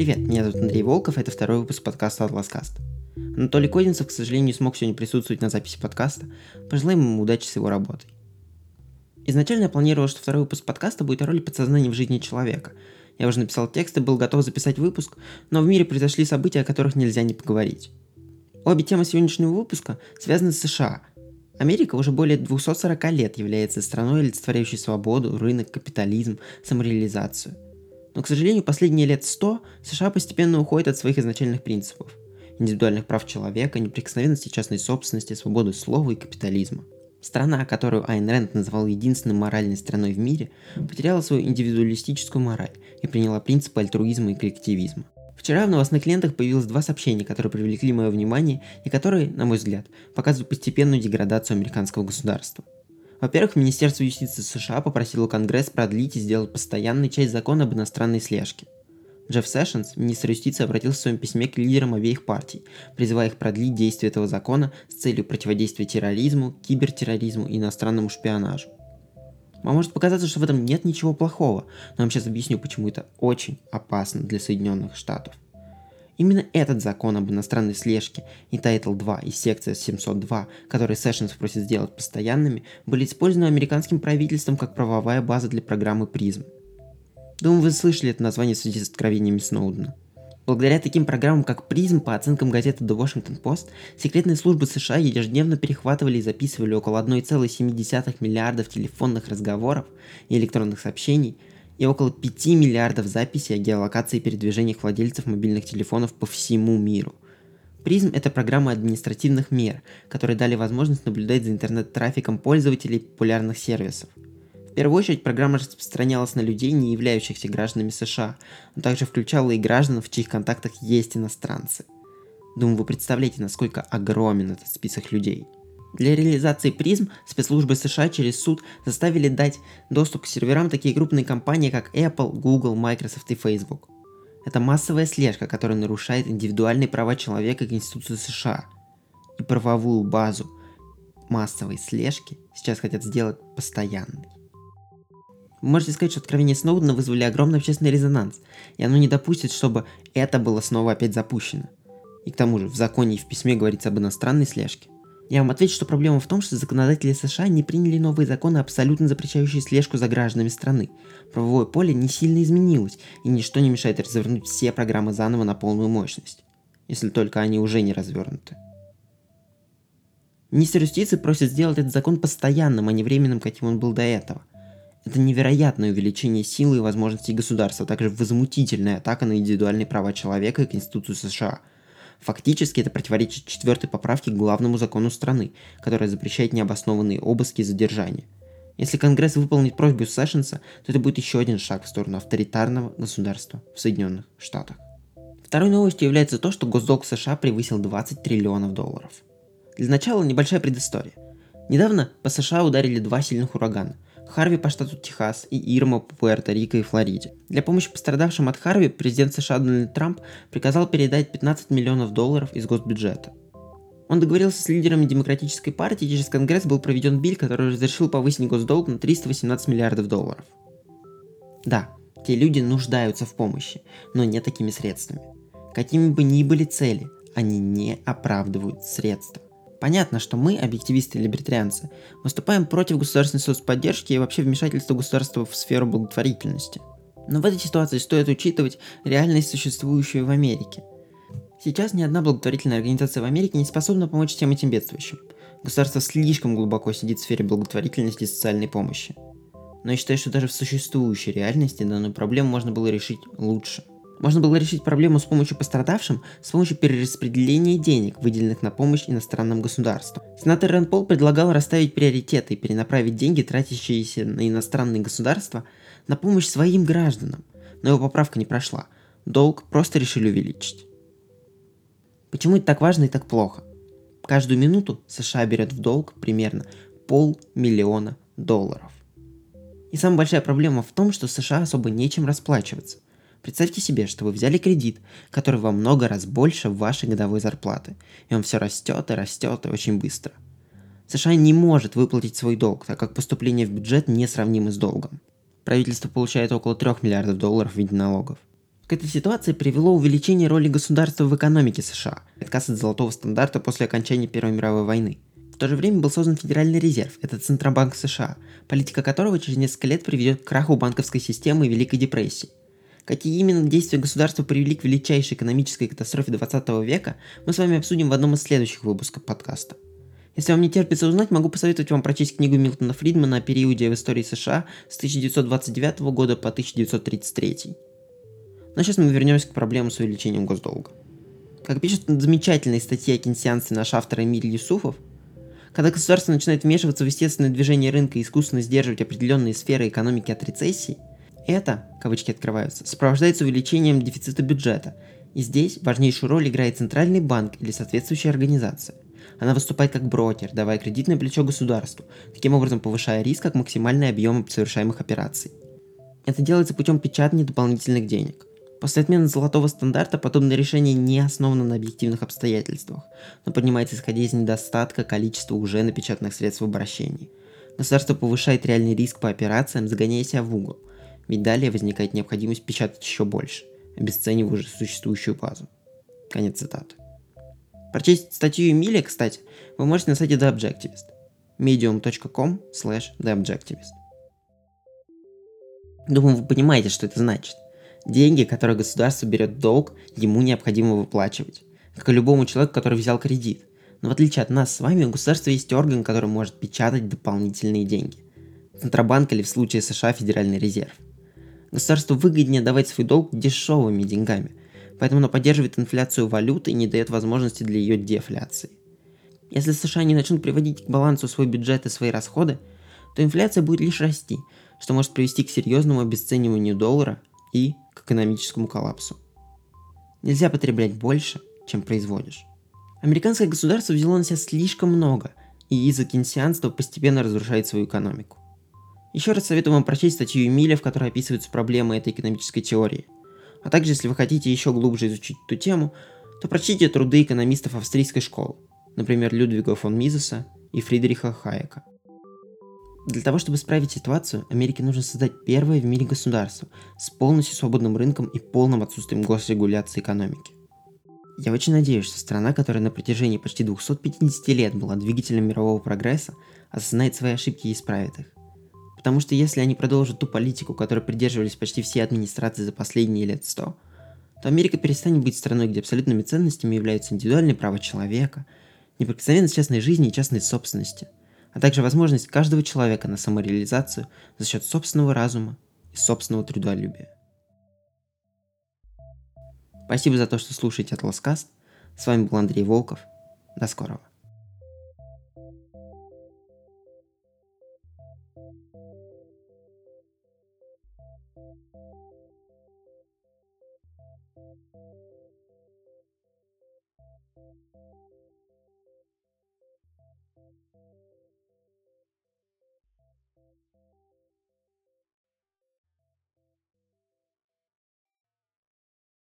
Привет, меня зовут Андрей Волков, это второй выпуск подкаста «Атласкаст». Анатолий Кодинцев, к сожалению, не смог сегодня присутствовать на записи подкаста. Пожелаем ему удачи с его работой. Изначально я планировал, что второй выпуск подкаста будет о роли подсознания в жизни человека. Я уже написал текст и был готов записать выпуск, но в мире произошли события, о которых нельзя не поговорить. Обе темы сегодняшнего выпуска связаны с США. Америка уже более 240 лет является страной, олицетворяющей свободу, рынок, капитализм, самореализацию – но, к сожалению, последние лет сто США постепенно уходят от своих изначальных принципов – индивидуальных прав человека, неприкосновенности частной собственности, свободы слова и капитализма. Страна, которую Айн Рэнд называл единственной моральной страной в мире, потеряла свою индивидуалистическую мораль и приняла принципы альтруизма и коллективизма. Вчера в новостных лентах появилось два сообщения, которые привлекли мое внимание и которые, на мой взгляд, показывают постепенную деградацию американского государства – во-первых, Министерство юстиции США попросило Конгресс продлить и сделать постоянной часть закона об иностранной слежке. Джефф Сэшенс, министр юстиции, обратился в своем письме к лидерам обеих партий, призывая их продлить действие этого закона с целью противодействия терроризму, кибертерроризму и иностранному шпионажу. Вам может показаться, что в этом нет ничего плохого, но я вам сейчас объясню, почему это очень опасно для Соединенных Штатов. Именно этот закон об иностранной слежке и Title 2 и секция 702, которые Sessions просит сделать постоянными, были использованы американским правительством как правовая база для программы призм. Думаю, вы слышали это название в связи с откровениями Сноудена. Благодаря таким программам, как призм, по оценкам газеты The Washington Post, секретные службы США ежедневно перехватывали и записывали около 1,7 миллиардов телефонных разговоров и электронных сообщений – и около 5 миллиардов записей о геолокации и передвижениях владельцев мобильных телефонов по всему миру. Призм – это программа административных мер, которые дали возможность наблюдать за интернет-трафиком пользователей популярных сервисов. В первую очередь программа распространялась на людей, не являющихся гражданами США, но также включала и граждан, в чьих контактах есть иностранцы. Думаю, вы представляете, насколько огромен этот список людей – для реализации призм спецслужбы США через суд заставили дать доступ к серверам такие крупные компании, как Apple, Google, Microsoft и Facebook. Это массовая слежка, которая нарушает индивидуальные права человека и Конституцию США. И правовую базу массовой слежки сейчас хотят сделать постоянной. Вы можете сказать, что откровения Сноудена вызвали огромный общественный резонанс, и оно не допустит, чтобы это было снова опять запущено. И к тому же в законе и в письме говорится об иностранной слежке. Я вам отвечу, что проблема в том, что законодатели США не приняли новые законы, абсолютно запрещающие слежку за гражданами страны. Правовое поле не сильно изменилось, и ничто не мешает развернуть все программы заново на полную мощность. Если только они уже не развернуты. Министр юстиции просит сделать этот закон постоянным, а не временным, каким он был до этого. Это невероятное увеличение силы и возможностей государства, а также возмутительная атака на индивидуальные права человека и Конституцию США – Фактически это противоречит четвертой поправке к главному закону страны, которая запрещает необоснованные обыски и задержания. Если Конгресс выполнит просьбу Сэшенса, то это будет еще один шаг в сторону авторитарного государства в Соединенных Штатах. Второй новостью является то, что госдолг США превысил 20 триллионов долларов. Для начала небольшая предыстория. Недавно по США ударили два сильных урагана – Харви по штату Техас и Ирма по Пуэрто-Рико и Флориде. Для помощи пострадавшим от Харви президент США Дональд Трамп приказал передать 15 миллионов долларов из госбюджета. Он договорился с лидерами Демократической партии, и через Конгресс был проведен биль, который разрешил повысить госдолг на 318 миллиардов долларов. Да, те люди нуждаются в помощи, но не такими средствами. Какими бы ни были цели, они не оправдывают средства. Понятно, что мы, объективисты и либертарианцы, выступаем против государственной соцподдержки и вообще вмешательства государства в сферу благотворительности. Но в этой ситуации стоит учитывать реальность, существующую в Америке. Сейчас ни одна благотворительная организация в Америке не способна помочь всем этим бедствующим. Государство слишком глубоко сидит в сфере благотворительности и социальной помощи. Но я считаю, что даже в существующей реальности данную проблему можно было решить лучше. Можно было решить проблему с помощью пострадавшим с помощью перераспределения денег, выделенных на помощь иностранным государствам. Сенатор Рен Пол предлагал расставить приоритеты и перенаправить деньги, тратящиеся на иностранные государства, на помощь своим гражданам. Но его поправка не прошла. Долг просто решили увеличить. Почему это так важно и так плохо? Каждую минуту США берет в долг примерно полмиллиона долларов. И самая большая проблема в том, что США особо нечем расплачиваться – Представьте себе, что вы взяли кредит, который во много раз больше вашей годовой зарплаты, и он все растет и растет и очень быстро. США не может выплатить свой долг, так как поступление в бюджет несравнимы с долгом. Правительство получает около 3 миллиардов долларов в виде налогов. к этой ситуации привело увеличение роли государства в экономике США, отказ от золотого стандарта после окончания Первой мировой войны. В то же время был создан Федеральный резерв, это Центробанк США, политика которого через несколько лет приведет к краху банковской системы и Великой депрессии. Какие именно действия государства привели к величайшей экономической катастрофе 20 века, мы с вами обсудим в одном из следующих выпусков подкаста. Если вам не терпится узнать, могу посоветовать вам прочесть книгу Милтона Фридмана о периоде в истории США с 1929 года по 1933. Но сейчас мы вернемся к проблемам с увеличением госдолга. Как пишет в замечательной статье Кенсианцы наш автор Эмиль Юсуфов, когда государство начинает вмешиваться в естественное движение рынка и искусственно сдерживать определенные сферы экономики от рецессии, это, кавычки открываются, сопровождается увеличением дефицита бюджета, и здесь важнейшую роль играет центральный банк или соответствующая организация. Она выступает как брокер, давая кредитное плечо государству, таким образом повышая риск как максимальный объем совершаемых операций. Это делается путем печатания дополнительных денег. После отмены золотого стандарта подобное решение не основано на объективных обстоятельствах, но поднимается исходя из недостатка количества уже напечатанных средств в обращении. Государство повышает реальный риск по операциям, загоняя себя в угол, ведь далее возникает необходимость печатать еще больше, обесценивая уже существующую базу. Конец цитаты. Прочесть статью Эмилия, кстати, вы можете на сайте The Objectivist medium.com slash theobjectivist. Думаю, вы понимаете, что это значит – Деньги, которые государство берет в долг, ему необходимо выплачивать. Как и любому человеку, который взял кредит. Но в отличие от нас с вами, у государства есть орган, который может печатать дополнительные деньги. Центробанк или в случае США Федеральный резерв. Государству выгоднее давать свой долг дешевыми деньгами, поэтому оно поддерживает инфляцию валюты и не дает возможности для ее дефляции. Если США не начнут приводить к балансу свой бюджет и свои расходы, то инфляция будет лишь расти, что может привести к серьезному обесцениванию доллара и к экономическому коллапсу. Нельзя потреблять больше, чем производишь. Американское государство взяло на себя слишком много, и из-за кейнсианства постепенно разрушает свою экономику. Еще раз советую вам прочесть статью Эмиля, в которой описываются проблемы этой экономической теории. А также, если вы хотите еще глубже изучить эту тему, то прочтите труды экономистов австрийской школы, например, Людвига фон Мизеса и Фридриха Хайека. Для того, чтобы исправить ситуацию, Америке нужно создать первое в мире государство с полностью свободным рынком и полным отсутствием госрегуляции экономики. Я очень надеюсь, что страна, которая на протяжении почти 250 лет была двигателем мирового прогресса, осознает свои ошибки и исправит их. Потому что если они продолжат ту политику, которой придерживались почти все администрации за последние лет 100, то Америка перестанет быть страной, где абсолютными ценностями являются индивидуальные права человека, неприкосновенность частной жизни и частной собственности – а также возможность каждого человека на самореализацию за счет собственного разума и собственного трудолюбия. Спасибо за то, что слушаете Атласкаст. С вами был Андрей Волков. До скорого.